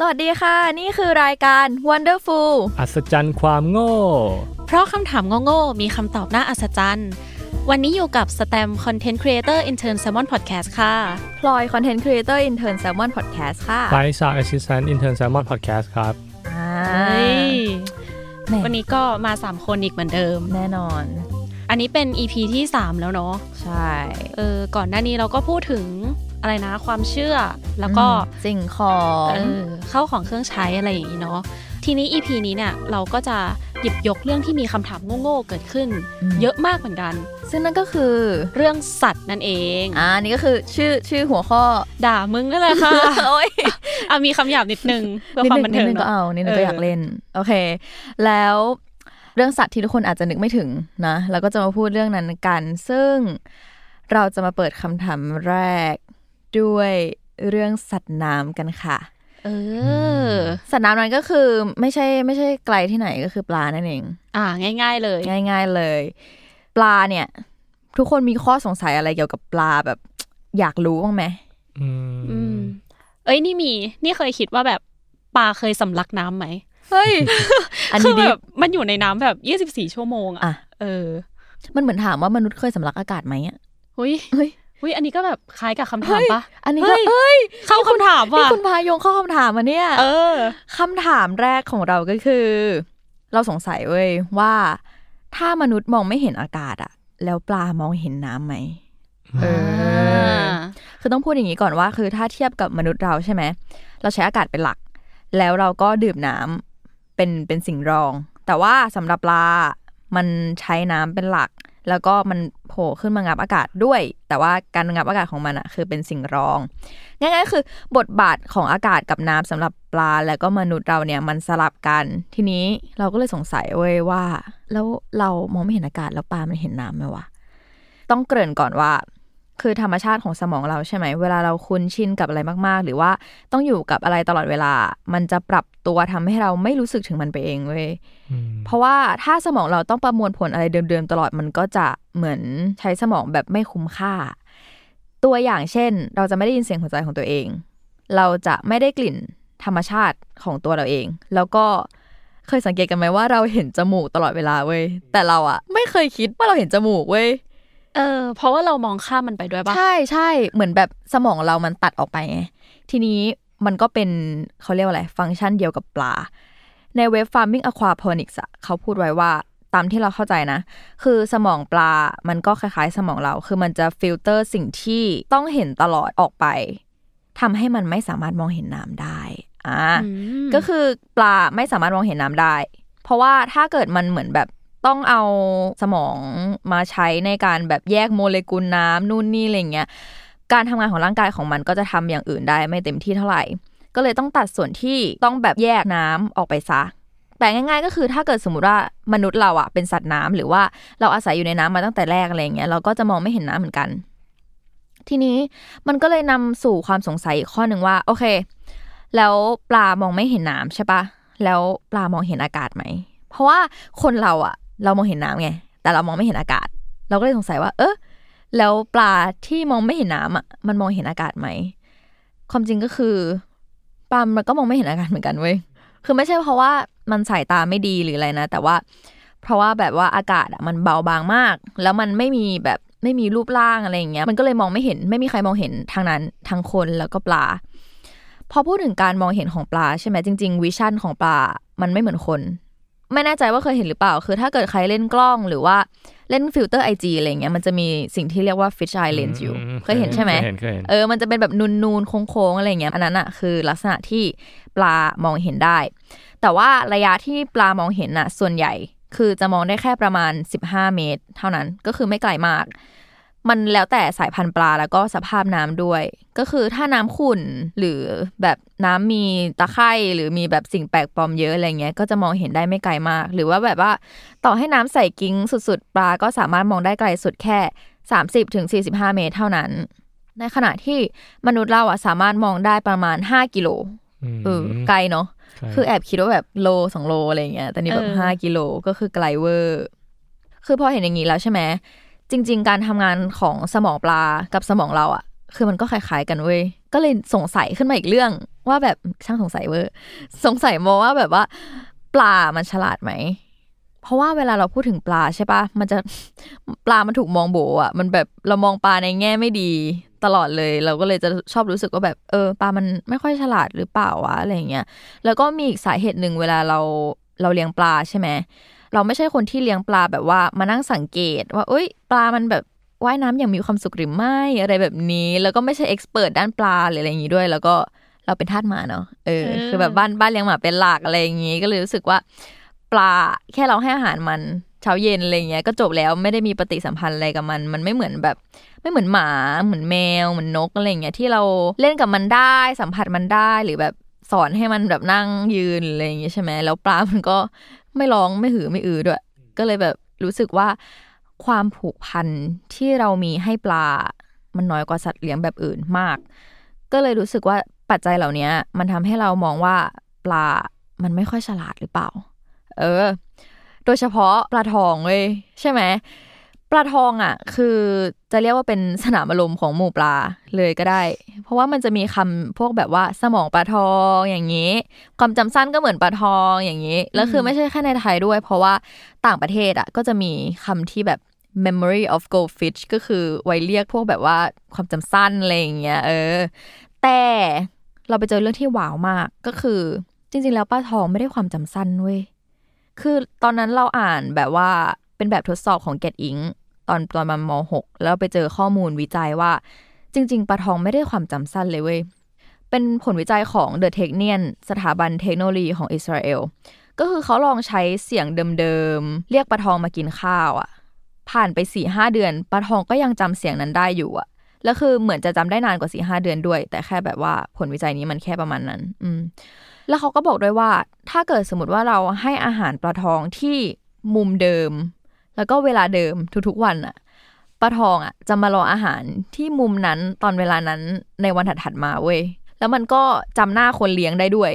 สวัสดีค่ะ นี่คือรายการ Wonderfool อัศจรรย์ความโง่ เพราะคำถามโง่ๆมีคำตอบน่าอัศจรรย์ วันนี้อยู่กับสแตมคอนเทนต์ครีเอเตอร์อินเทอร์ Salmon Podcast ค่ะ พลอย Content Creator Intern Salmon Podcast ค่ะไฟซา Assistant Intern Salmon Podcast ครับอ่าเฮ้ยแหม่วันนี้ก็มา 3 คนอีกเหมือนเดิมแน่นอน อันนี้เป็น EP ที่ 3 แล้วเนาะใช่เออก่อนหน้านี้เราก็พูดถึง อะไรนะ ความเชื่อแล้วก็อืมสิ่งของเออเข้าของเครื่องใช้อะไรอย่างนี้เนาะทีนี้ EP นี้เนี่ยเราก็จะหยิบยกเรื่องที่มีคำถามโง่ๆเกิดขึ้น เยอะมากเหมือนกัน ซึ่งนั่นก็คือเรื่องสัตว์นั่นเองอ่านี่ก็คือชื่อชื่อหัวข้อด่ามึงก็เลยค่ะโอ้ยอะมีคำหยาบนิดนึงเพื่อนิดความนึบันงนิเทิดงนึงก็เนอะเอานิดนึงเอก็ออยากเล่นโอเค แล้วเรื่องสัตว์ที่ทุกคนอาจจะนึกไม่ถึงนะเราก็จะมาพูดเรื่องนั้นกัน ซึ่งเราจะมาเปิดคำถามแรก ด้วยเรื่องสัตว์น้ำกันค่ะ เออ สัตว์น้ำนั้นก็คือไม่ใช่ไม่ใช่ไกลที่ไหนก็คือปลานั่นเอง อ่า ง่าย ๆ เลย ง่าย ๆเลย ปลาเนี่ย ทุกคนมีข้อสงสัยอะไรเกี่ยวกับปลาแบบ อยากรู้บ้างไหมอือืมมเอ้ยนี่มี นี่เคยคิดว่าแบบปลาเคยสำลักน้ำไหมเฮ้ยอันคืนี้อดิแบบมันอยู่ในน้ำแบบยี่สิบสี่ชั่วโมงอะอะเออ มันเหมือนถามว่ามนุษย์เคยสำลักอากาศไหมอะหุยเฮ้ย หุยอันนี้ก็แบบคล้ายกับคำถามปะอันนี้เฮ้ก็ยเอ้ยเข้าคำถามนี่ว่ะคุณพายงเข้าคำถามมาเนี่ย เออคำถามแรกของเราก็คือ เราสงสัยเว้ยว่า ถ้ามนุษย์มองไม่เห็นอากาศอะแล้วปลามองเห็นน้ำไหมเออ คือต้องพูดอย่างนี้ก่อนว่า คือถ้าเทียบกับมนุษย์เราใช่ไหม เราใช้อากาศเป็นหลัก แล้วเราก็ดื่มน้ำเป็นเป็นสิ่งรอง แต่ว่าสำหรับปลา มันใช้น้ำเป็นหลัก แล้วก็มัน โผล่ขึ้นมางับอากาศด้วย แต่ว่าการงับอากาศของมันอะคือเป็นสิ่งรอง ง่ายๆคือบทบาทของอากาศกับน้ำสำหรับปลาแล้วก็มนุษย์เราเนี่ยมันสลับกัน ทีนี้เราก็เลยสงสัยเว้ยว่า แล้วเรามองไม่เห็นอากาศแล้วปลามันเห็นน้ำไหมวะต้องเกริ่นก่อนว่า คือธรรมชาติของสมองเราใช่ไหม เวลาเราคุ้นชินกับอะไรมาก ๆ หรือว่าต้องอยู่กับอะไรตลอดเวลา มันจะปรับตัวทำให้เราไม่รู้สึกถึงมันไปเองเว้ยอืมเพราะว่าถ้าสมองเราต้องประมวลผลอะไรเดิม ๆ ตลอดมันก็จะเหมือนใช้สมองแบบไม่คุ้มค่า ตัวอย่างเช่น เราจะไม่ได้ยินเสียงหัวใจของตัวเอง เราจะไม่ได้กลิ่นธรรมชาติของตัวเราเอง แล้วก็เคยสังเกตกันไหมว่าเราเห็นจมูกตลอดเวลาเว้ย แต่เราอะไม่เคยคิดว่าเราเห็นจมูกเว้ย เออ เพราะว่าเรามองข้ามมันไปด้วยปะใช่ใช่เหมือนแบบสมองเรามันตัดออกไปไงทีนี้มันก็เป็นเขาเรียกว่าอะไร ฟังก์ชันเดียวกับปลา ในเว็บ Farming Aquaponics อะเขาพูดไว้ว่าตามที่เราเข้าใจนะ คือสมองปลา มันก็คล้ายๆ สมองเรา คือมันจะฟิลเตอร์สิ่งที่ต้องเห็นตลอดออกไปทำให้มันไม่สามารถมองเห็นน้ำได้อ่าอืมก็คือปลาไม่สามารถมองเห็นน้ำได้ เพราะว่าถ้าเกิดมันเหมือนแบบ ต้องเอาสมองมาใช้ในการแบบแยกโมเลกุลน้ำนู่นนี่อะไรเงี้ยการทำงานของร่างกายของมันก็จะทำอย่างอื่นได้ไม่เต็มที่เท่าไหร่ ก็เลยต้องตัดส่วนที่ต้องแบบแยกน้ำออกไปซะแต่ง่าย ๆ ก็คือถ้าเกิดสมมติว่ามนุษย์เราอะเป็นสัตว์น้ำหรือว่าเราอาศัยอยู่ในน้ำมาตั้งแต่แรกอะไรเงี้ยเราก็จะมองไม่เห็นน้ำเหมือนกัน ทีนี้มันก็เลยนำสู่ความสงสัยอีกข้อหนึ่งว่า โอเค แล้วปลามองไม่เห็นน้ำใช่ปะแล้วปลามองเห็นอากาศไหมเพราะว่าคนเราอะ เรามองเห็นน้ำไง แต่เรามองไม่เห็นอากาศ เราก็เลยสงสัยว่า เออแล้วปลาที่มองไม่เห็นน้ำอะ มันมองเห็นอากาศไหม ความจริงก็คือ ปลา มันก็มองไม่เห็นอากาศเหมือนกันเว้ย คือไม่ใช่เพราะว่ามันสายตาไม่ดีหรืออะไรนะ แต่ว่า เพราะว่าแบบว่าอากาศอะมันเบาบางมาก แล้วมันไม่มีแบบไม่มีรูปร่างอะไรอย่างเงี้ย มันก็เลยมองไม่เห็น ไม่มีใครมองเห็นทางนั้นทั้งคนแล้วก็ปลา พอพูดถึงการมองเห็นของปลาใช่ไหมจริง ๆ vision ของปลา มันไม่เหมือนคน ไม่แน่ใจว่าเคยเห็นหรือเปล่า คือถ้าเกิดใครเล่นกล้องหรือว่าเล่น filter IG อะไรเงี้ยมันจะมีสิ่งที่เรียกว่า fish eye lens อยู่ เคยเห็นใช่ไหมเคยเห็นเคยเห็นเออมันจะเป็นแบบนูนๆโค้งๆอะไรเงี้ยอันนั้นอะคือลักษณะที่ปลามองเห็นได้ แต่ว่าระยะที่ปลามองเห็นอะส่วนใหญ่คือจะมองได้แค่ประมาณ 15 เมตร เท่านั้นก็คือไม่ไกลมาก มันแล้วแต่สายพันธุ์ปลาแล้วก็สภาพน้ำด้วย ก็คือถ้าน้ำขุ่นหรือแบบน้ำมีตะไคร่หรือมีแบบสิ่งแปลกปลอมเยอะอะไรเงี้ยก็จะมองเห็นได้ไม่ไกลมาก หรือว่าแบบว่าต่อให้น้ำใส่กิ้งสุด ๆ ปลาก็สามารถมองได้ไกลสุดแค่ 30ถึง45 เมตรเท่านั้น ในขณะที่มนุษย์เราอะสามารถมองได้ประมาณ 5 กิโลมเออไกลเนาะใช่คือแอบคิดว่าแบบโลสองโลอะไรอย่างเงี้ยแต่นี่แบบเออห้ากิโลก็คือไกลเวอร์ คือพอเห็นอย่างนี้แล้วใช่ไหม จริง ๆ การทำงานของสมองปลากับสมองเราอะคือมันก็คล้ายๆกันเว้ย ก็เลยสงสัยขึ้นมาอีกเรื่อง ว่าแบบช่างสงสัยเวอร์สงสัยโมว่าแบบว่า ปลามันฉลาดไหม เพราะว่าเวลาเราพูดถึงปลาใช่ปะมันจะปลามันถูกมองโบอะมันแบบเรามองปลาในแง่ไม่ดีตลอดเลย เราก็เลยจะชอบรู้สึกว่าแบบเออปลามันไม่ค่อยฉลาดหรือเปล่าวะอะไรเงี้ย แล้วก็มีอีกสาเหตุหนึ่งเวลาเราเราเลี้ยงปลาใช่ไหม เราไม่ใช่คนที่เลี้ยงปลาแบบว่ามานั่งสังเกต ว่าเอ้ย ปลามันแบบว่ายน้ำอย่างมีความสุขหรือไม่อะไรแบบนี้ แล้วก็ไม่ใช่เอ็กซ์เพรสด้านปลาหรืออะไรอย่างงี้ด้วย แล้วก็เราเป็นทาสหมาเนาะเออ คือแบบบ้านบ้านเลี้ยงหมาเป็นหลักอะไรอย่างงี้ ก็เลยรู้สึกว่า ปลาแค่เราให้อาหารมันเช้าเย็นอะไรเงี้ยก็จบแล้วไม่ได้มีปฏิสัมพันธ์อะไรกับมัน มันไม่เหมือนแบบ ไม่เหมือนหมาเหมือนแมวเหมือนนกอะไรเงี้ยที่เราเล่นกับมันได้สัมผัสมันได้หรือแบบ สอนให้มันแบบนั่งยืนอะไรอย่างเงี้ยใช่ไหมแล้วปลามันก็ไม่ร้องไม่หือไม่อือด้วย ก็เลยแบบรู้สึกว่าความผูกพันที่เรามีให้ปลา มันน้อยกว่าสัตว์เลี้ยงแบบอื่นมาก ก็เลยรู้สึกว่าปัจจัยเหล่านี้มันทำให้เรามองว่าปลา มันไม่ค่อยฉลาดหรือเปล่า เออ โดยเฉพาะปลาทองเว้ยใช่ไหม ปลาทองอะ คือจะเรียกว่าเป็นสนามอารมณ์ของหมู่ปลาเลยก็ได้ เพราะว่ามันจะมีคำพวกแบบว่าสมองปลาทองอย่างนี้ ความจำสั้นก็เหมือนปลาทองอย่างนี้ แล้วคือไม่ใช่แค่ในไทยด้วย เพราะว่าต่างประเทศอะก็จะมีคำที่แบบ memory of goldfish ก็คือไว้เรียกพวกแบบว่าความจำสั้นอะไรอย่างเงี้ยเออ แต่เราไปเจอเรื่องที่ว้าวมากก็คือ จริง ๆ แล้วปลาทองไม่ได้ความจำสั้นเว้ยคือตอนนั้นเราอ่านแบบว่า เป็นแบบทดสอบของ Get Ink ตอนตอนมันม .6 แล้วไปเจอข้อมูลวิจัยว่า จริง ๆปลาทองไม่ได้ความจำสั้นเลยเว้ย เป็นผลวิจัยของ The Technion สถาบันเทคโนโลยีของอิสราเอล ก็คือเขาลองใช้เสียงเดิมๆ เรียกปลาทองมากินข้าวอะ่ะ ผ่านไปสี่ห้าเดือนปลาทองก็ยังจำเสียงนั้นได้อยู่อะ่ะแล้วคือเหมือนจะจำได้นานกว่าสี่ห้าเดือนด้วย แต่แค่แบบว่าผลวิจัยนี้มันแค่ประมาณนั้น อืม แล้วเขาก็บอกด้วยว่า ถ้าเกิดสมมติว่าเราให้อาหารปลาทองที่มุมเดิม แล้วก็เวลาเดิมทุกๆวันอะปลาทองอะจะมารออาหารที่มุมนั้นตอนเวลานั้นในวันถัดๆมาเว้ยแล้วมันก็จำหน้าคนเลี้ยงได้ด้วย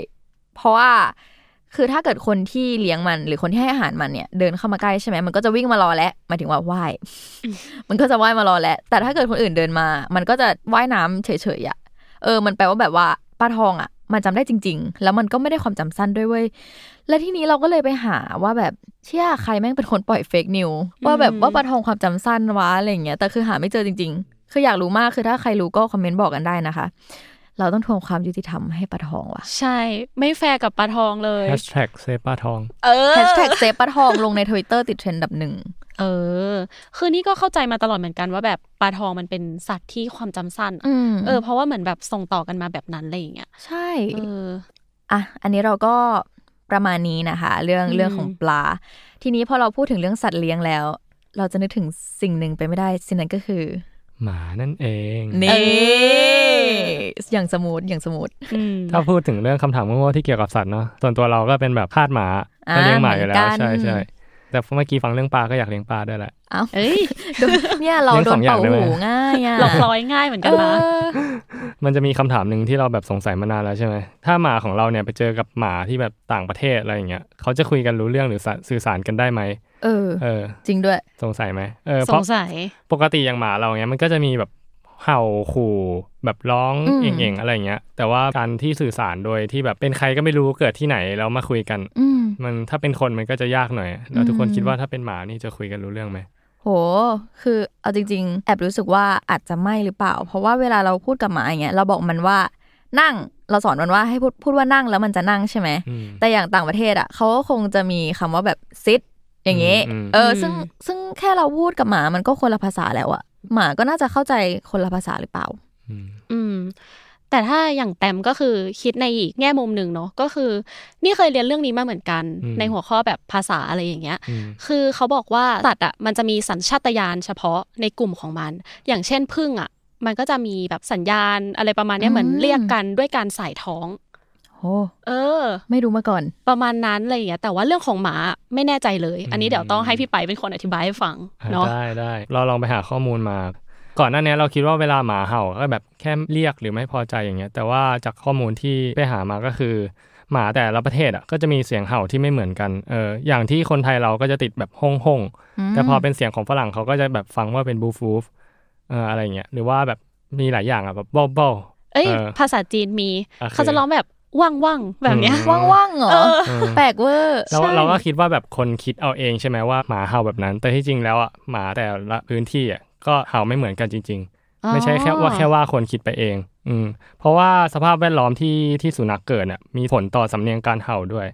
เพราะว่าคือถ้าเกิดคนที่เลี้ยงมัน หรือคนที่ให้อาหารมันเนี่ย เดินเข้ามาใกล้ใช่ไหมมันก็จะวิ่งมารอแล้วหมายถึงว่าว่ายมันก็จะว่ายมารอแล้วแต่ถ้าเกิดคนอื่นเดินมา มันก็จะว่ายน้ำเฉยๆอะเออ มันแปลว่าแบบว่าปลาทองอะ มันจำได้จริง ๆ แล้วมันก็ไม่ได้ความจำสั้นด้วยเว้ย และทีนี้เราก็เลยไปหาว่าแบบเชี่ยใครแม่งเป็นคนปล่อย fake news ว่าแบบว่าปลาทองความจำสั้นวะอะไรอย่างเงี้ย แต่คือหาไม่เจอจริง ๆ คืออยากรู้มากคือถ้าใครรู้ก็ comment บอกกันได้นะคะ เราต้องทวงความยุติธรรมให้ปลาทองว่ะ ใช่ ไม่แฟร์กับปลาทองเลย hash tag save ปลาทอง เออ hashtag save ปลาทองลงในทวิตเตอร์ติดเทรนด์อันดับหนึ่ง เออ คือนี่ก็เข้าใจมาตลอดเหมือนกันว่าแบบปลาทองมันเป็นสัตว์ที่ความจำสั้นอะอืมเออ เพราะว่าเหมือนแบบส่งต่อกันมาแบบนั้นอะไรอย่างเงี้ย ใช่ เออ อะ อันนี้เราก็ประมาณนี้นะคะ เรื่องอืมเรื่องของปลา ทีนี้พอเราพูดถึงเรื่องสัตว์เลี้ยงแล้ว เราจะนึกถึงสิ่งหนึ่งไปไม่ได้ สิ่งนั้นก็คือ หมานั่นเอง นี่อย่าง smooth อย่าง smooth อืมถ้าพูดถึงเรื่องคำถามโง่ๆที่เกี่ยวกับสัตว์เนาะส่วนตัวเราก็เป็นแบบทาสหมาอ่าก็เลี้ยงหมาอยู่แล้เหมืวอนกันใช่ใช่ แต่เมื่อกี้ฟังเรื่องปลาก็อยากเลี้ยงปลาด้วยแหละเอ้าเอ้ยโดนเนี่ยเราเลี้ยงโดสนองอย่างเป่าได้ไหมหูง่ายอะหลอกร้อยง่ายเหมือนกันนะเออมันจะมีคำถามหนึ่งที่เราแบบสงสัยมานานแล้วใช่ไหมถ้าหมาของเราเนี่ยไปเจอกับหมาที่แบบต่างประเทศอะไรอย่างเงี้ยเขาจะคุยกันรู้เรื่องหรือสื่อสารกันได้ไหมเออ เออ จริงด้วย สงสัยไหมเออสเพราะงสัย ปกติอย่างหมาเราเนี้ยมันก็จะมีแบบ เห่าขู่แบบร้องอืมเอ่งๆอะไรเงี้ย แต่ว่าการที่สื่อสารโดยที่แบบเป็นใครก็ไม่รู้เกิดที่ไหนแล้วมาคุยกันอืมมันถ้าเป็นคนมันก็จะยากหน่อยแล้วทุกคนอืมคิดว่าถ้าเป็นหมานี่จะคุยกันรู้เรื่องไหมโห คือเอาจริง ๆ แอบรู้สึกว่าอาจจะไม่หรือเปล่า เพราะว่าเวลาเราพูดกับหมาอย่างเงี้ยเราบอกมันว่านั่งเราสอนมันว่าให้พูดพูดว่านั่งแล้วมันจะนั่งใช่ไหมอืมแต่อย่างต่างประเทศอะเขาก็คงจะมีคำว่าแบบ sit อย่างเงี้ยอืมเอออืมซึ่งซึ่งแค่เราพูดกับหมามันก็คนละภาษาแล้วอะ หมาก็น่าจะเข้าใจคนละภาษาหรือเปล่าอืมอืม แต่ถ้าอย่างแต้มก็คือคิดในอีกแง่มุมหนึ่งเนาะก็คือ นี่เคยเรียนเรื่องนี้มาเหมือนกันอืมในหัวข้อแบบภาษาอะไรอย่างเงี้ยอืมคือเขาบอกว่าสัตว์อะมันจะมีสัญชาตญาณเฉพาะในกลุ่มของมัน อย่างเช่นพึ่งอะ มันก็จะมีแบบสัญญาณอะไรประมาณเนี้ยเหมือนอืมเรียกกันด้วยการใส่ท้อง โอ้เออ ไม่รู้มาก่อน ประมาณนั้นอะไรอย่างเงี้ยแต่ว่าเรื่องของหมาไม่แน่ใจเลย อันนี้อืมเดี๋ยวต้องให้พี่ไปเป็นคนอธิบายให้ฟังอะเนาะได้ได้เราลองไปหาข้อมูลมา ก่อนหน้านี้เราคิดว่าเวลาหมาเห่าก็แบบแค่เรียกหรือไม่พอใจอย่างเงี้ย แต่ว่าจากข้อมูลที่ไปหามาก็คือหมาแต่ละประเทศอะก็จะมีเสียงเห่าที่ไม่เหมือนกัน เออ อย่างที่คนไทยเราก็จะติดแบบฮ่องฮ่งๆแต่พอเป็นเสียงของฝรั่งเขาก็จะแบบฟังว่าเป็นบูฟูฟเอออะไรเงี้ย หรือว่าแบบมีหลายอย่างอะแบบบอลบอลเอ้ยเออภาษาจีนมีโอเคเขาจะร้องแบบ ว่างว่างๆแบบเนี้ยอืมว่างๆเหรอเออแปลกเวอร์เราใช่เราก็คิดว่าแบบคนคิดเอาเองใช่ไหมว่าหมาเห่าแบบนั้น แต่ที่จริงแล้วอะหมาแต่ละพื้นที่อะก็เห่าไม่เหมือนกันจริง ๆ ไม่ใช่แค่ว่าแค่ว่าคนคิดไปเอง อืมเพราะว่าสภาพแวดล้อมที่ที่สุนัขเกิดน่ะมีผลต่อสำเนียงการเห่าด้วย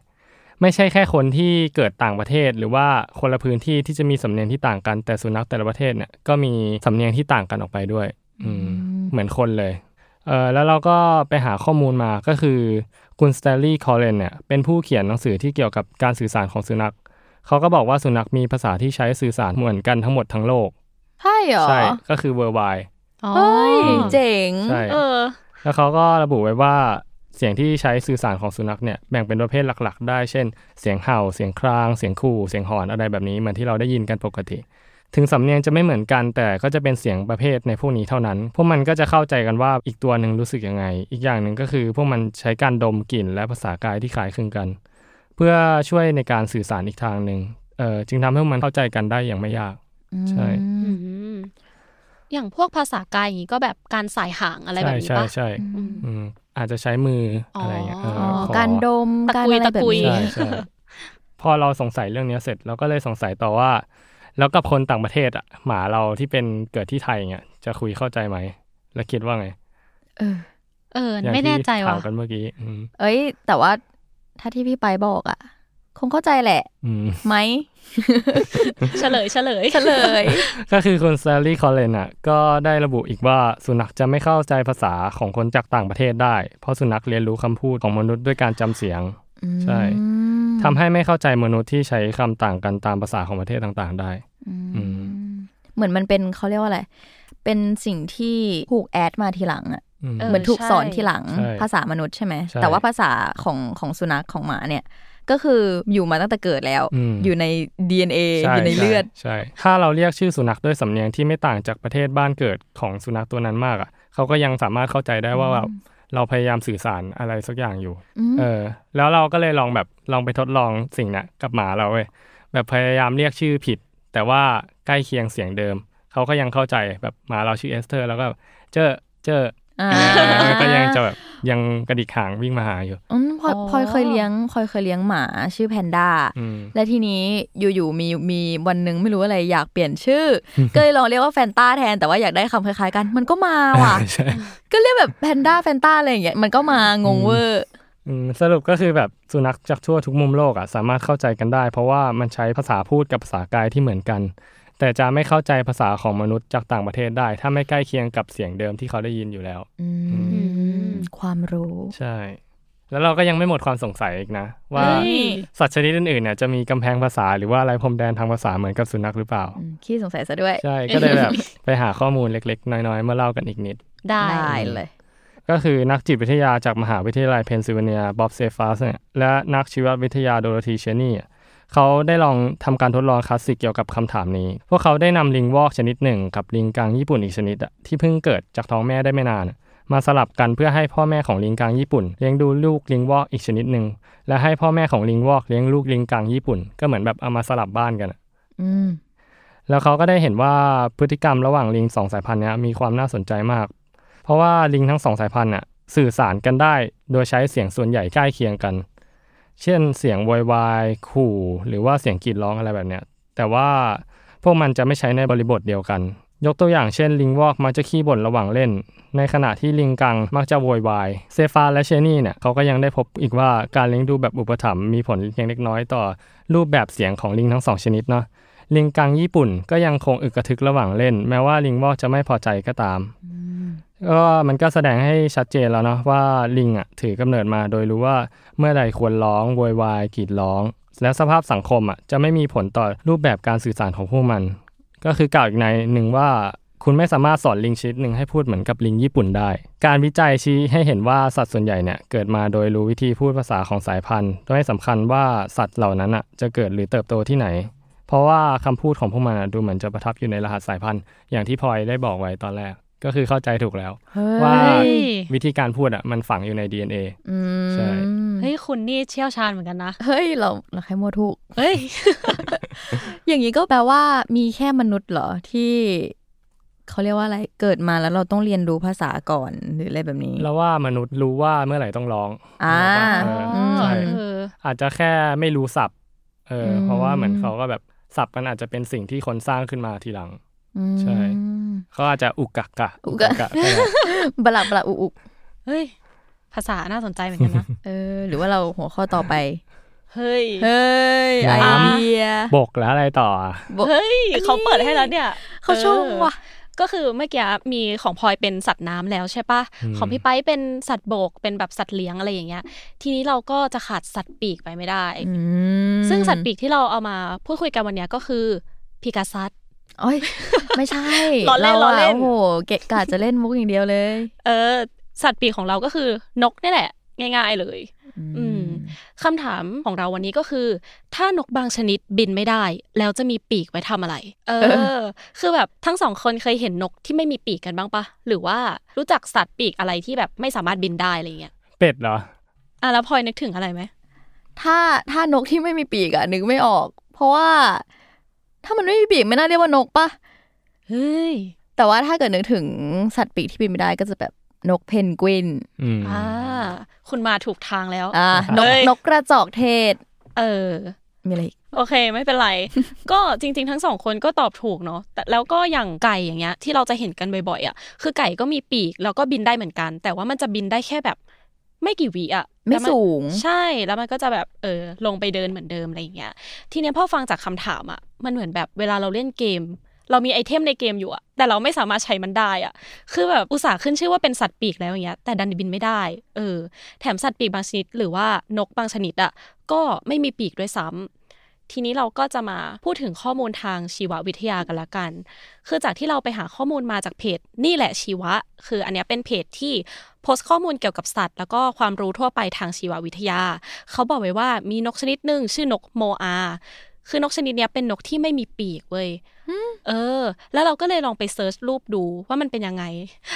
ไม่ใช่แค่คนที่เกิดต่างประเทศ หรือว่าคนละพื้นที่ที่จะมีสำเนียงที่ต่างกันแต่สุนัขแต่ละประเทศเนี่ยก็มีสำเนียงที่ต่างกันออกไปด้วย อืมเหมือนคนเลย เออแล้วเราก็ไปหาข้อมูลมาก็คือคุณสเตลลี่คอลเลนเนี่ยเป็นผู้เขียนหนังสือที่เกี่ยวกับการสื่อสารของสุนัขเขาก็บอกว่าสุนัขมีภาษาที่ใช้สื่อสารเหมือนกันทั้งหมดทั้งโลกใช่เหรอใช่ก็คือ worldwide อ๋อเฮ้ยเจ๋งใช่เออ แล้วเขาก็ระบุไว้ว่าเสียงที่ใช้สื่อสารของสุนัขเนี่ยแบ่งเป็นประเภทหลัก ๆ ได้ เช่น เสียงเห่า เสียงคราง เสียงขู่ เสียงหอนอะไรแบบนี้เหมือนที่เราได้ยินกันปกติ ถึงสำเนียงจะไม่เหมือนกันแต่ก็จะเป็นเสียงประเภทในพวกนี้เท่านั้น พวกมันก็จะเข้าใจกันว่าอีกตัวหนึ่งรู้สึกยังไง อีกอย่างหนึ่งก็คือ พวกมันใช้การดมกลิ่นและภาษากายที่คล้ายคลึงกัน เพื่อช่วยในการสื่อสารอีกทางหนึ่งเอ่อจึงทำให้พวกมันเข้าใจกันได้อย่างไม่ยาก ใช่อืมอย่างพวกภาษากายอย่างนี้ก็แบบการสายห่างอะไรแบบนี้ใช่ปะใช่อืมอืมอาจจะใช้มืออะไรอย่างเงี้ยเอออ๋อขอการดมตะการกุยอะไรตะแบบกุยนี้ใช่ใช่พอเราสงสัยเรื่องเนี้ยเสร็จเราก็เลยสงสัยต่อว่า แล้วกับคนต่างประเทศอะหมาเราที่เป็นเกิดที่ไทยเงี้ยจะคุยเข้าใจไหม แล้วคิดว่าไง เออ เอออย่างไม่แน่ใจที่ว่ะถามกันเมื่อกี้อืมเอ้ย แต่ว่าถ้าที่พี่ไปบอกอะ คงเข้าใจแหละอืมไหมเฉลยเฉลยเฉลย ก็คือคุณซารีคอลเลนอะ ก็ได้ระบุอีกว่าสุนัขจะไม่เข้าใจภาษาของคนจากต่างประเทศได้ เพราะสุนัขเรียนรู้คำพูดของมนุษย์ด้วยการจำเสียง ใช่อืม ทำให้ไม่เข้าใจมนุษย์ที่ใช้คำต่างกันตามภาษาของประเทศต่างๆ ได้อืมเหมือนมันเป็นเขาเรียกว่าอะไร เป็นสิ่งที่ถูก add มาทีหลังอะอืมเออเหมือนถูกใช่สอนทีหลังใช่ภาษามนุษย์ใช่ไหมใช่แต่ว่าภาษาของของสุนัขของหมาเนี่ย ก็คืออยู่มาตั้งแต่เกิดแล้วอืมอยู่ใน DNA ใช่อยู่ในเลือดใช่ใช่ถ้าเราเรียกชื่อสุนัขด้วยสำเนียงที่ไม่ต่างจากประเทศบ้านเกิดของสุนัขตัวนั้นมากอะเขาก็ยังสามารถเข้าใจได้ว่าแบบ เราพยายามสื่อสารอะไรสักอย่างอยู่มเออ แล้วเราก็เลยลองแบบลองไปทดลองสิ่งเนี้ยกับหมาเราเว้ยแบบพยายามเรียกชื่อผิด แต่ว่าใกล้เคียงเสียงเดิม เขาก็ยังเข้าใจแบบหมาเราชื่อเอสเตอร์ แล้วก็เจอเจออ่าเออก็ยังจะแบบ ยังกระดิกหางวิ่งมาหาอยู่อืมพลอยอ๋อพลอยเคยเลี้ยงพลอยเคยเลี้ยงหมาชื่อแพนด้าอืมและทีนี้อยู่ๆมีมีวันหนึ่งไม่รู้อะไรอยากเปลี่ยนชื่อ ก็เลยลองเรียกว่าแฟนต้าแทนแต่ว่าอยากได้คำคล้ายๆกัน มันก็มาว่ะใช่ก็เรียกแบบแพนด้าแฟนต้าอะไรอย่างเงี้ยมันก็มางงเวอร์อืมสรุปก็คือแบบสุนัขจากทั่วทุกมุมโลกอะสามารถเข้าใจกันได้ เพราะว่ามันใช้ภาษาพูดกับภาษากายที่เหมือนกัน แต่จะไม่เข้าใจภาษาของมนุษย์จากต่างประเทศได้ ถ้าไม่ใกล้เคียงกับเสียงเดิมที่เขาได้ยินอยู่แล้วอืมความรู้ใช่ แล้วเราก็ยังไม่หมดความสงสัยอีกนะ ว่าเฮ้ยสัตว์ชนิดอื่นๆเนี่ยจะมีกำแพงภาษาหรือว่าอะไรพรมแดนทางภาษาเหมือนกับสุนัขหรือเปล่าอืมขี้สงสัยซะด้วย ใช่ก็เลยแบบไปหาข้อมูลเล็ก ๆ น้อยๆมาเล่ากันอีกนิดได้ได้เลย ก็คือนักจิตวิทยาจากมหาวิทยาลัยเพนซิลเวเนียบ๊อบเซฟัสเนี่ยและนักชีววิทยาโดโรธีเชนี่อะ เขาได้ลองทำการทดลองคลาสสิกเกี่ยวกับคำถามนี้ พวกเขาได้นำลิงวอกชนิดหนึ่ง กับลิงกังญี่ปุ่นอีกชนิดอะที่เพิ่งเกิดจากท้องแม่ได้ไม่นานอะมาสลับกันเพื่อให้พ่อแม่ของลิงกังญี่ปุ่น เลี้ยงดูลูกลิงวอกอีกชนิดหนึ่งและให้พ่อแม่ของลิงวอกเลี้ยงลูกลิงกังญี่ปุ่น ก็เหมือนแบบเอามาสลับบ้านกันอะอืมแล้วเขาก็ได้เห็นว่าพฤติกรรมระหว่างลิงสองสายพันธุ์เนี้ยมีความน่าสนใจมาก เพราะว่าลิงทั้งสองสายพันธุ์น่ะสื่อสารกันได้ โดยใช้เสียงส่วนใหญ่ใกล้เคียงกัน เช่นเสียงวอยวายขู่ หรือว่าเสียงกรีดร้องอะไรแบบเนี้ยแต่ว่าพวกมันจะไม่ใช้ในบริบทเดียวกัน ยกตัวอย่างเช่นลิงวอกมักจะขี้บ่นระหว่างเล่น ในขณะที่ลิงกังมักจะโวยวายเซฟาและเชนี่เนี่ยเขาก็ยังได้พบอีกว่าการเลี้ยงดูแบบอุปถัมภ์มีผลเพียงเล็กน้อยต่อรูปแบบเสียงของลิงทั้งสองชนิดเนาะ ลิงกังญี่ปุ่นก็ยังคงอึกกระทึกระหว่างเล่น แม้ว่าลิงวอกจะไม่พอใจก็ตามก็มันก็แสดงให้ชัดเจนแล้วเนาะว่าลิงอะถือกำเนิดมาโดยรู้ว่าเมื่อใดควรร้องโวยวายกรีดร้อง และสภาพสังคมอะจะไม่มีผลต่อรูปแบบการสื่อสารของพวกมัน ก็คือกล่าวอีกในหนึ่งว่าคุณไม่สามารถสอนลิงชนิดหนึ่งให้พูดเหมือนกับลิงญี่ปุ่นได้ การวิจัยชี้ให้เห็นว่าสัตว์ส่วนใหญ่เนี่ยเกิดมาโดยรู้วิธีพูดภาษาของสายพันธุ์โดยให้สำคัญว่าสัตว์เหล่านั้นอะจะเกิดหรือเติบโตที่ไหน เพราะว่าคำพูดของพวกมันอะดูเหมือนจะประทับอยู่ในรหัสสายพันธุ์ อย่างที่พลอยได้บอกไว้ตอนแรก ก็คือเข้าใจถูกแล้วเฮ้ยว่าวิธีการพูดอะมันฝังอยู่ใน DNA อืมใช่เฮ้ยคุณนี่เชี่ยวชาญเหมือนกันนะ เฮ้ย เราเราแค่มัวถูกเฮ้ย อย่างนี้ก็แปลว่ามีแค่มนุษย์เหรอที่เขาเรียกว่าอะไรเกิดมาแล้วเราต้องเรียนรู้ภาษาก่อนหรืออะไรแบบนี้ แล้วว่ามนุษย์รู้ว่าเมื่อไหร่ต้องร้องอ่าเอออืมใช่เอออาจจะแค่ไม่รู้ศัพท์เอออมเพราะว่าเหมือนเขาก็แบบ ศัพท์มันอาจจะเป็นสิ่งที่คนสร้างขึ้นมาทีหลังอืมใช่เขาอาจจะอุกกักกะอุกกักกะก็ได้บลับละอุอุเฮ้ย ภาษาน่าสนใจเหมือนกันนะเออ หรือว่าเราหัวข้อต่อไป เฮ้ย เฮ้ยไอเดียบกแล้วอะไรต่ออะเฮ้ยเขาเปิดให้แล้วเนี่ยเขาชงว่ะเออ ก็คือเมื่อกี้มีของพลอยเป็นสัตว์น้ำแล้วใช่ปะอืมของพี่ไปเป็นสัตว์บกเป็นแบบสัตว์เลี้ยงอะไรอย่างเงี้ย ทีนี้เราก็จะขาดสัตว์ปีกไปไม่ได้อืมซึ่งสัตว์ปีกที่เราเอามาพูดคุยกันวันเนี้ยก็คือพิกาซัสโอ้ยไม่ใช่ล้อเล่นราะล้อเล่นโอ้โหเกะกะจะเล่นมุกอย่างเดียวเลย เออ สัตว์ปีกของเราก็คือนกนี่แหละ ง่าย ๆเลย อืมคำถามของเราวันนี้ก็คือ ถ้านกบางชนิดบินไม่ได้ แล้วจะมีปีกไว้ทำอะไร เออ คือแบบทั้งสองคนเคยเห็นนกที่ไม่มีปีกกันบ้างปะหรือว่ารู้จักสัตว์ปีกอะไรที่แบบไม่สามารถบินได้อะไรเงี้ยเป็ดเหรออะแล้วพลอยนึกถึงอะไรไหมถ้าถ้านกที่ไม่มีปีกอะนึกไม่ออก เพราะว่า ถ้ามันไม่มีปีกไม่น่าเรียกว่านกปะเฮ้ยแต่ว่าถ้าเกิดนึกถึงสัตว์ปีกที่บินไม่ได้ก็จะแบบ นกเพนกวินอืมอ่าคุณมาถูกทางแล้วอ่านกเฮ้ยนกกระจอกเทศ เออ มีอะไรอีกโอเค ไม่เป็นไร ก็จริง ๆ ทั้งสองคนก็ตอบถูกเนาะแต่แล้วก็อย่างไก่อย่างเงี้ย ที่เราจะเห็นกันบ่อยๆอะคือไก่ก็มีปีกแล้วก็บินได้เหมือนกัน แต่ว่ามันจะบินได้แค่แบบไม่กี่วิอะไม่แล้วนสูง ใช่แล้วมันก็จะแบบเออลงไปเดินเหมือนเดิมอะไรอย่างเงี้ย ทีเนี้ยพอฟังจากคำถามอะมันเหมือนแบบเวลาเราเล่นเกม เรามีไอเทมในเกมอยู่อะแต่เราไม่สามารถใช้มันได้อะคือแบบอุตส่าห์ขึ้นชื่อว่าเป็นสัตว์ปีกแล้วอย่างเงี้ย แต่ดันบินไม่ได้ เออ แถมสัตว์ปีกบางชนิด หรือว่านกบางชนิดอะก็ไม่มีปีกด้วยซ้ำทีนี้เราก็จะมาพูดถึงข้อมูลทางชีววิทยากันละกัน คือจากที่เราไปหาข้อมูลมาจากเพจ นี่แหละชีวะ คืออันนี้เป็นเพจที่โพสต์ข้อมูลเกี่ยวกับสัตว์ แล้วก็ความรู้ทั่วไปทางชีววิทยา เขาบอกไว้ว่ามีนกชนิดหนึ่งชื่อนกโมอา คือนกชนิดเนี้ยเป็นนกที่ไม่มีปีกเว้ย เออ แล้วเราก็เลยลองไป search รูปดูว่ามันเป็นยังไง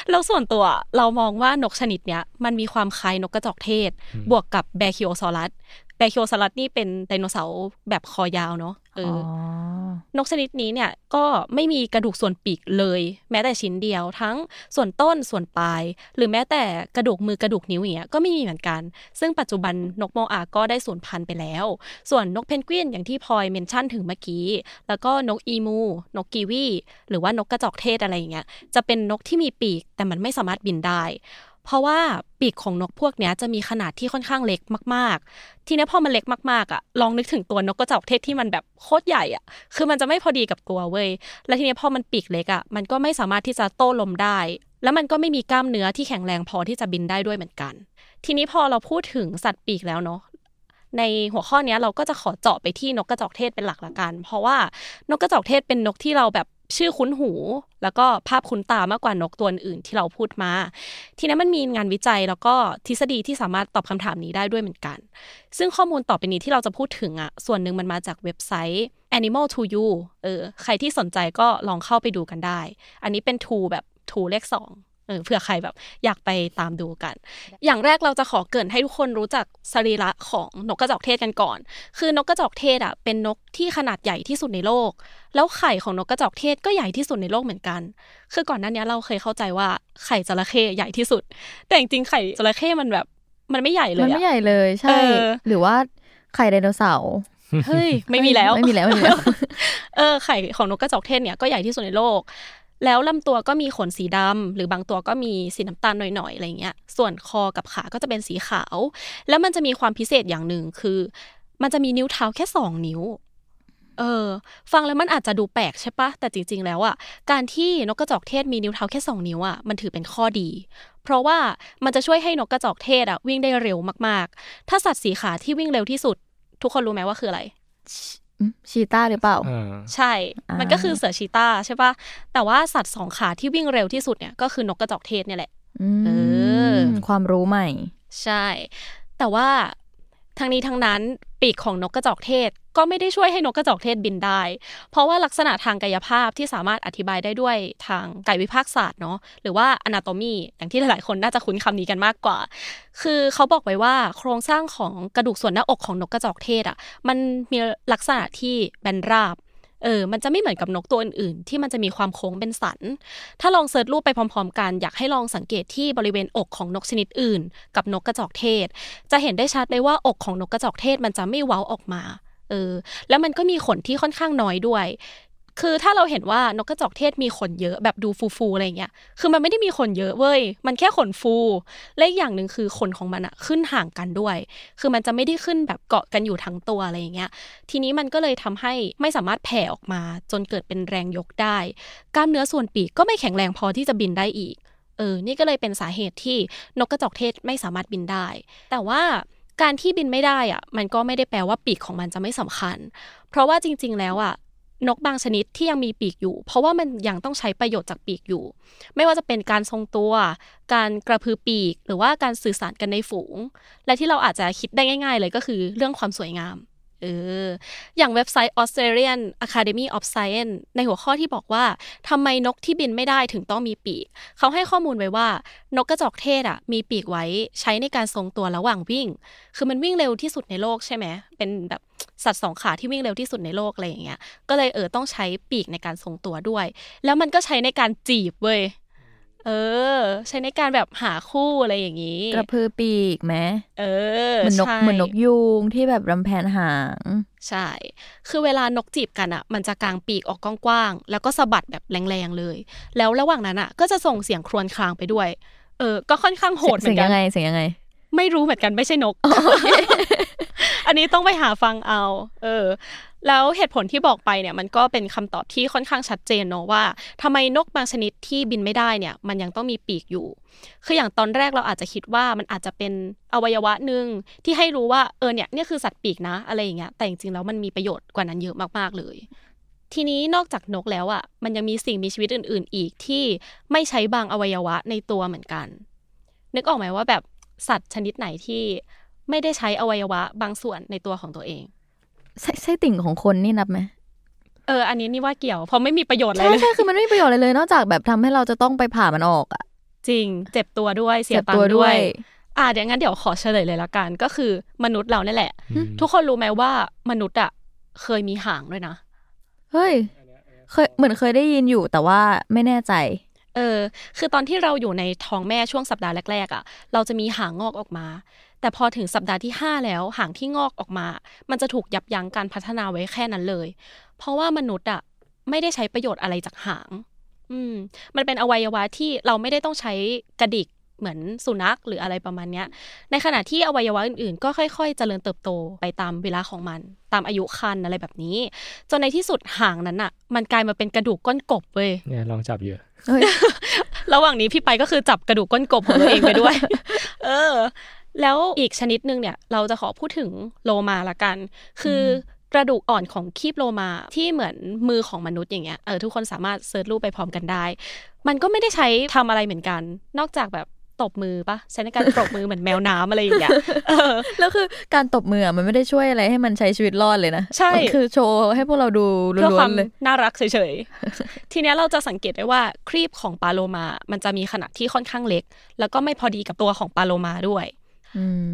แล้วส่วนตัวเรามองว่านกชนิดเนี้ยมันมีความคล้ายนกกระจอกเทศ บวกกับแบรคิโอซอรัส แบรคิโอซอรัสนี่เป็นไดโนเสาร์แบบคอยาวเนาะเอออนกชนิดนี้เนี่ยก็ไม่มีกระดูกส่วนปีกเลย แม้แต่ชิ้นเดียวทั้งส่วนต้นส่วนปลาย หรือแม้แต่กระดูกมือกระดูกนิ้วอย่างเงี้ยก็ไม่มีเหมือนกัน ซึ่งปัจจุบันนกโมอาก็ได้สูญพันธุ์ไปแล้ว ส่วนนกเพนกวินอย่างที่พลอยเมนชั่นถึงเมื่อกี้ แล้วก็นกอีมู นกกีวีหรือว่านกกระจอกเทศอะไรอย่างเงี้ยจะเป็นนกที่มีปีกแต่มันไม่สามารถบินได้ เพราะว่าปีกของนกพวกเนี้ยจะมีขนาดที่ค่อนข้างเล็กมาก ๆ ทีนี้พอมันเล็กมากๆอะลองนึกถึงตัวนกกระจอกเทศที่มันแบบโคตรใหญ่อะคือมันจะไม่พอดีกับตัวเว้ยแล้วทีนี้พอมันปีกเล็กอะมันก็ไม่สามารถที่จะโต้ลมได้ แล้วมันก็ไม่มีกล้ามเนื้อที่แข็งแรงพอที่จะบินได้ด้วยเหมือนกัน ทีนี้พอเราพูดถึงสัตว์ปีกแล้วเนาะในหัวข้อนี้เราก็จะขอเจาะไปที่นกกระจอกเทศเป็นหลักละกัน เพราะว่านกกระจอกเทศเป็นนกที่เราแบบ ชื่อคุ้นหู แล้วก็ภาพคุ้นตามากกว่านกตัวอื่นที่เราพูดมา ทีนี้มันมีงานวิจัยแล้วก็ทฤษฎีที่สามารถตอบคำถามนี้ได้ด้วยเหมือนกัน ซึ่งข้อมูลต่อไปนี้ที่เราจะพูดถึงอะส่วนหนึ่งมันมาจากเว็บไซต์ Animal to You เออใครที่สนใจก็ลองเข้าไปดูกันได้ อันนี้เป็น to แบบ to เลขส องเอเผื่อใครแบบอยากไปตามดูกัน อย่างแรกเราจะขอเกินให้ทุกคนรู้จักสรีระของนกกระจอกเทศกันก่อน คือนกกระจอกเทศอะเป็นนกที่ขนาดใหญ่ที่สุดในโลก แล้วไข่ของนกกระจอกเทศก็ใหญ่ที่สุดในโลกเหมือนกัน คือก่อนหน้านี้เราเคยเข้าใจว่าไข่จระเข้ใหญ่ที่สุด แต่จริงๆไข่จระเข้มันแบบมันไม่ใหญ่เลยมันไม่ใหญ่เลยใช่ หรือว่าไข่ไดโนเสาร์เฮ้ยไม่มีแล้วไม่มีแล้วไม่มีแล้ว เออไข่ของนกกระจอกเทศเนี่ยก็ใหญ่ที่สุดในโลก แล้วลำตัวก็มีขนสีดำหรือบางตัวก็มีสีน้ำตาลหน่อยๆอะไรเงี้ย ส่วนคอกับขาก็จะเป็นสีขาว แล้วมันจะมีความพิเศษอย่างหนึ่งคือ มันจะมีนิ้วเท้าแค่สองนิ้ว เออ ฟังแล้วมันอาจจะดูแปลกใช่ปะแต่จริง ๆ แล้วอะการที่นกกระจอกเทศมีนิ้วเท้าแค่สองนิ้วอะมันถือเป็นข้อดี เพราะว่ามันจะช่วยให้นกกระจอกเทศอะวิ่งได้เร็วมากๆ ถ้าสัตว์สีขาที่วิ่งเร็วที่สุด ทุกคนรู้ไหมว่าคืออะไร ชีตาหรือเปล่า ใช่ มันก็คือเสือชีตาใช่ปะแต่ว่าสัตว์สองขาที่วิ่งเร็วที่สุดเนี่ยก็คือนกกระจอกเทศเนี่ยแหละเออความรู้ใหม่ ใช่ แต่ว่า ทั้งนี้ทั้งนั้นปีกของนกกระจอกเทศก็ไม่ได้ช่วยให้นกกระจอกเทศบินได้ เพราะว่าลักษณะทางกายภาพที่สามารถอธิบายได้ด้วยทางกายวิภาคศาสตร์เนาะหรือว่าอนาโตมีอย่างที่หลายๆคนน่าจะคุ้นคำนี้กันมากกว่า คือเขาบอกไว้ว่าโครงสร้างของกระดูกส่วนหน้าอกของนกกระจอกเทศอะมันมีลักษณะที่แบนราบ เออ มันจะไม่เหมือนกับนกตัวอื่นๆ ที่มันจะมีความโค้งเป็นสัน ถ้าลองเสิร์ชรูปไปพร้อมๆ กันอยากให้ลองสังเกตที่บริเวณอกของนกชนิดอื่น กับนกกระจอกเทศ จะเห็นได้ชัดเลยว่าอกของนกกระจอกเทศมันจะไม่เว้าออกมาเออแล้วมันก็มีขนที่ค่อนข้างน้อยด้วย คือถ้าเราเห็นว่านกกระจอกเทศมีขนเยอะแบบดูฟูๆอะไรเงี้ย คือมันไม่ได้มีขนเยอะเว้ย มันแค่ขนฟู และอีกอย่างหนึ่งคือขนของมันอะขึ้นห่างกันด้วย คือมันจะไม่ได้ขึ้นแบบเกาะกันอยู่ทั้งตัวอะไรเงี้ย ทีนี้มันก็เลยทำให้ไม่สามารถแผ่ออกมา จนเกิดเป็นแรงยกได้ กล้ามเนื้อส่วนปีกก็ไม่แข็งแรงพอที่จะบินได้อีก เออ นี่ก็เลยเป็นสาเหตุที่นกกระจอกเทศไม่สามารถบินได้ แต่ว่าการที่บินไม่ได้อะมันก็ไม่ได้แปลว่าปีกของมันจะไม่สำคัญ เพราะว่าจริง ๆ แล้วอะ นกบางชนิดที่ยังมีปีกอยู่ เพราะว่ามันยังต้องใช้ประโยชน์จากปีกอยู่ ไม่ว่าจะเป็นการทรงตัว การกระพือปีก หรือว่าการสื่อสารกันในฝูง และที่เราอาจจะคิดได้ง่าย ๆ เลยก็คือเรื่องความสวยงาม เออ อย่างเว็บไซต์ Australian Academy of Science ในหัวข้อที่บอกว่าทำไมนกที่บินไม่ได้ถึงต้องมีปีก เขาให้ข้อมูลไว้ว่า นกกระจอกเทศอะ มีปีกไว้ใช้ในการทรงตัวระหว่างวิ่ง คือมันวิ่งเร็วที่สุดในโลกใช่ไหม เป็นแบบสัตว์สองขาที่วิ่งเร็วที่สุดในโลกอะไรอย่างเงี้ย ก็เลยเออต้องใช้ปีกในการทรงตัวด้วย แล้วมันก็ใช้ในการจีบเว้ย เออ ใช้ในการแบบหาคู่อะไรอย่างนี้ กระพือปีกไหมเออเหมือนนกเหมือนนกยูงที่แบบรำแพนหาง ใช่ คือเวลานกจีบกันอะ มันจะกางปีกออกกว้างๆแล้วก็สะบัดแบบแรงๆเลย แล้วระหว่างนั้นอะ ก็จะส่งเสียงครวญครางไปด้วย เออ ก็ค่อนข้างโหดเหมือนกันเสียงยังไงเสียงยังไง ไม่รู้เหมือนกันไม่ใช่นกอันนี้ต้องไปหาฟังเอา เออ แล้วเหตุผลที่บอกไปเนี่ยมันก็เป็นคำตอบที่ค่อนข้างชัดเจนเนาะว่าทำไมนกบางชนิดที่บินไม่ได้เนี่ยมันยังต้องมีปีกอยู่ คืออย่างตอนแรกเราอาจจะคิดว่ามันอาจจะเป็นอวัยวะหนึ่งที่ให้รู้ว่าเออเนี่ยนี่คือสัตว์ปีกนะอะไรอย่างเงี้ยแต่จริงๆแล้วมันมีประโยชน์กว่านั้นเยอะมากๆเลย ทีนี้นอกจากนกแล้วอะมันยังมีสิ่งมีชีวิตอื่น ๆ อีกที่ไม่ใช้บางอวัยวะในตัวเหมือนกัน นึกออกไหมว่าแบบสัตว์ชนิดไหนที่ไม่ได้ใช้อวัยวะบางส่วนในตัวของตัวเอง ไส้ไส้ติ่งของคนนี่นับไหมเออ อันนี้นี่ว่าเกี่ยว เพราะไม่มีประโยชน์อะไรเลย ใช่คือมันไม่มีประโยชน์อะไรเลย นอกจากแบบทำให้เราจะต้องไปผ่ามันออกอะ จริง เจ็บตัวด้วย เสียตังค์ด้วย อ่าเดี๋ยวงั้นเดี๋ยวขอเฉลยเลยละกัน ก็คือมนุษย์เราเนี่ยแหละ ทุกคนรู้ไหมว่ามนุษย์อะเคยมีหางด้วยนะ เฮ้ย เคยเหมือนเคยได้ยินอยู่แต่ว่าไม่แน่ใจ เออ คือตอนที่เราอยู่ในท้องแม่ช่วงสัปดาห์แรกๆอะ เราจะมีหางงอกออกมา แต่พอถึงสัปดาห์ที่ 5 แล้วหางที่งอกออกมา มันจะถูกยับยั้งการพัฒนาไว้แค่นั้นเลย เพราะว่ามนุษย์อะไม่ได้ใช้ประโยชน์อะไรจากหาง อืม มันเป็นอวัยวะที่เราไม่ได้ต้องใช้กระดิกเหมือนสุนัขหรืออะไรประมาณนี้ในขณะที่อวัยวะอื่นๆ ก็ค่อยๆ เจริญเติบโตไปตามเวลาของมัน ตามอายุคันอะไรแบบนี้ จนในที่สุดหางนั้นอะมันกลายมาเป็นกระดูกก้นกบเว้ยเนี่ยลองจับเยอะระหว่างนี้พี่ไปก็คือจับกระดูกก้นกบของตัวเองไปด้วย เออ แล้วอีกชนิดหนึ่งเนี่ยเราจะขอพูดถึงโลมาละกัน คือกระดูกอ่อนของคีบโลมาที่เหมือนมือของมนุษย์อย่างเงี้ยเออทุกคนสามารถเซิร์ชรูปไปพร้อมกันได้ มันก็ไม่ได้ใช้ทำอะไรเหมือนกัน นอกจากแบบตบมือปะใช้ในการปรบมือเหมือนแมวน้ำอะไรอย่างเงี้ยแล้วคือการตบมือมันไม่ได้ช่วยอะไรให้มันใช้ชีวิตรอดเลยนะ ใช่คือโชว์ให้พวกเราดูล้วนเลยน่ารักเฉยๆ ทีนี้เราจะสังเกตได้ว่าครีบของปลาโลมา มันจะมีขนาดที่ค่อนข้างเล็ก แล้วก็ไม่พอดีกับตัวของปลาโลมาด้วย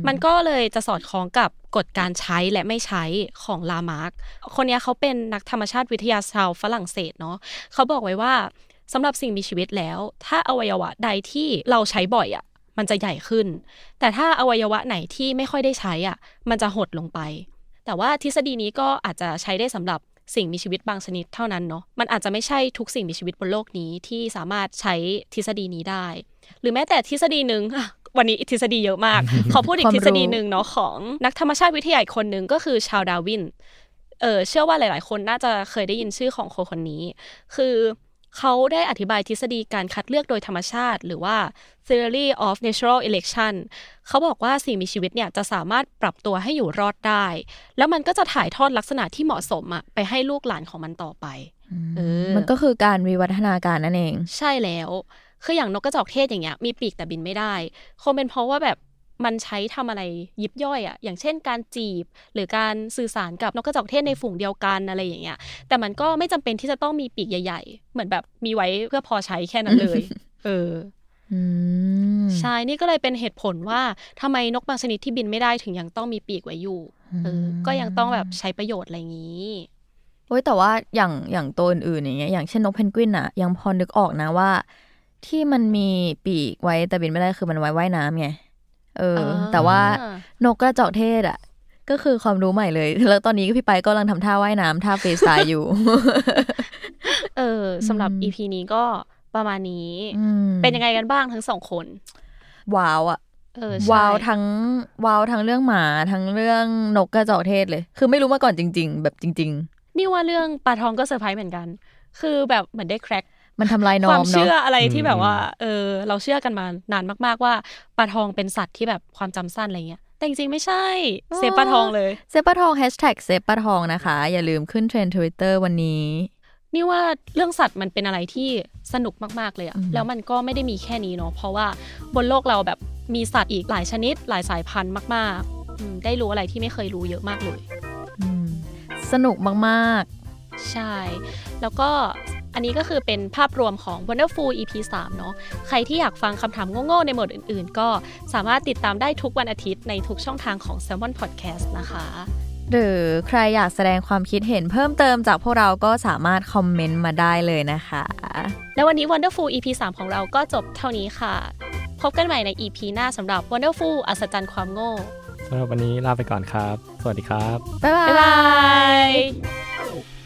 มันก็เลยจะสอดคล้องกับกฎการใช้และไม่ใช้ของลามาร์กคนนี้เขาเป็นนักธรรมชาติวิทยาชาวฝรั่งเศสเนาะเขาบอกไว้ว่าสำหรับสิ่งมีชีวิตแล้ว ถ้าอวัยวะใดที่เราใช้บ่อยอะ มันจะใหญ่ขึ้น แต่ถ้าอวัยวะไหนที่ไม่ค่อยได้ใช้อะ มันจะหดลงไป แต่ว่าทฤษฎีนี้ก็อาจจะใช้ได้สำหรับสิ่งมีชีวิตบางชนิดเท่านั้นเนาะมันอาจจะไม่ใช่ทุกสิ่งมีชีวิตบนโลกนี้ที่สามารถใช้ทฤษฎีนี้ได้ หรือแม้แต่ทฤษฎีหนึ่ง วันนี้ทฤษฎีเยอะมาก ขอพูดอีกทฤษฎีหนึ่งเนาะของนักธรรมชาติวิทยาคนหนึ่งก็คือชาวดาวิน เออเชื่อว่าหลาย ๆ คนน่าจะเคยได้ยินชื่อของคนคนนี้ คือเขาได้อธิบายทฤษฎีการคัดเลือกโดยธรรมชาติ หรือว่า theory of natural election เขาบอกว่าสิ่งมีชีวิตเนี่ยจะสามารถปรับตัวให้อยู่รอดได้ แล้วมันก็จะถ่ายทอดลักษณะที่เหมาะสมอะไปให้ลูกหลานของมันต่อไปเออมันก็คือการวิวัฒนาการนั่นเอง ใช่แล้ว คืออย่างนกกระจอกเทศอย่างเงี้ยมีปีกแต่บินไม่ได้คงเป็นเพราะว่าแบบมันใช้ทำอะไรยิบย่อยอะอย่างเช่น การจีบ หรือการสื่อสารกับนกกระจอกเทศในฝูงเดียวกันอะไรอย่างเงี้ย แต่มันก็ไม่จำเป็นที่จะต้องมีปีกใหญ่ ๆ เหมือนแบบมีไว้เพื่อพอใช้แค่นั้นเลย เออใช่นี่ก็เลยเป็นเหตุผลว่าทำไมนกบางชนิดที่บินไม่ได้ถึงยังต้องมีปีกไว้อยู่เออก็ยังต้องแบบใช้ประโยชน์อะไรอย่างนี้โอ้ยแต่ว่าอย่างอย่างตัวอื่นๆอย่างเงี้ยอย่างเช่นนกเพนกวินอะยังพอนึกออกนะว่า ที่มันมีปีกไว้แต่บินไม่ได้คือมันไว้ว่ายน้ำไงเออ แต่ว่านกกระจอกเทศอะ ก็คือความรู้ใหม่เลย แล้วตอนนี้พี่ไปก็กำลังทำท่าว่ายน้ำท่าเฟสไตล์อยู่ เออสำหรับอีพีนี้ก็ประมาณนี้เป็นยังไงกันบ้างทั้งสองคน ว้าวอะว้าวทั้งว้าวทั้งเรื่องหมาทั้งเรื่องนกกระจอกเทศเลย คือไม่รู้มาก่อนจริง ๆ แบบจริง ๆ นี่ว่าเรื่องปลาทองก็เซอร์ไพรส์เหมือนกัน คือแบบเหมือนได้ crack มันทำลาย norm ความเชื่ออะไรที่แบบว่า เออ เราเชื่อกันมานานมาก ๆ ว่าปลาทองเป็นสัตว์ที่แบบความจำสั้นอะไรเงี้ยแต่จริงๆไม่ใช่ save ปลาทองเลย save ปลาทอง hashtag save ปลาทองนะคะ อย่าลืมขึ้นเทรนด์ทวิตเตอร์วันนี้ นี่ว่าเรื่องสัตว์มันเป็นอะไรที่สนุกมากๆเลยอะแล้วมันก็ไม่ได้มีแค่นี้เนาะเพราะว่าบนโลกเราแบบมีสัตว์อีกหลายชนิด หลายสายพันธุ์มากๆได้รู้อะไรที่ไม่เคยรู้เยอะมากเลยสนุกมากๆ ใช่ แล้วก็ อันนี้ก็คือเป็นภาพรวมของ Wonderful EP 3 เนาะใครที่อยากฟังคำถามโง่ๆในโหมดอื่นๆ ก็สามารถติดตามได้ทุกวันอาทิตย์ในทุกช่องทางของ Salmon Podcast นะคะหรือใครอยากแสดงความคิดเห็นเพิ่มเติมจากพวกเราก็สามารถคอมเมนต์มาได้เลยนะคะ และวันนี้ Wonderful EP 3 ของเราก็จบเท่านี้ค่ะ พบกันใหม่ใน EP หน้าสำหรับ Wonderful อัศจรรย์ความโง่สำหรับวันนี้ลาไปก่อนครับ สวัสดีครับ บ๊ายบาย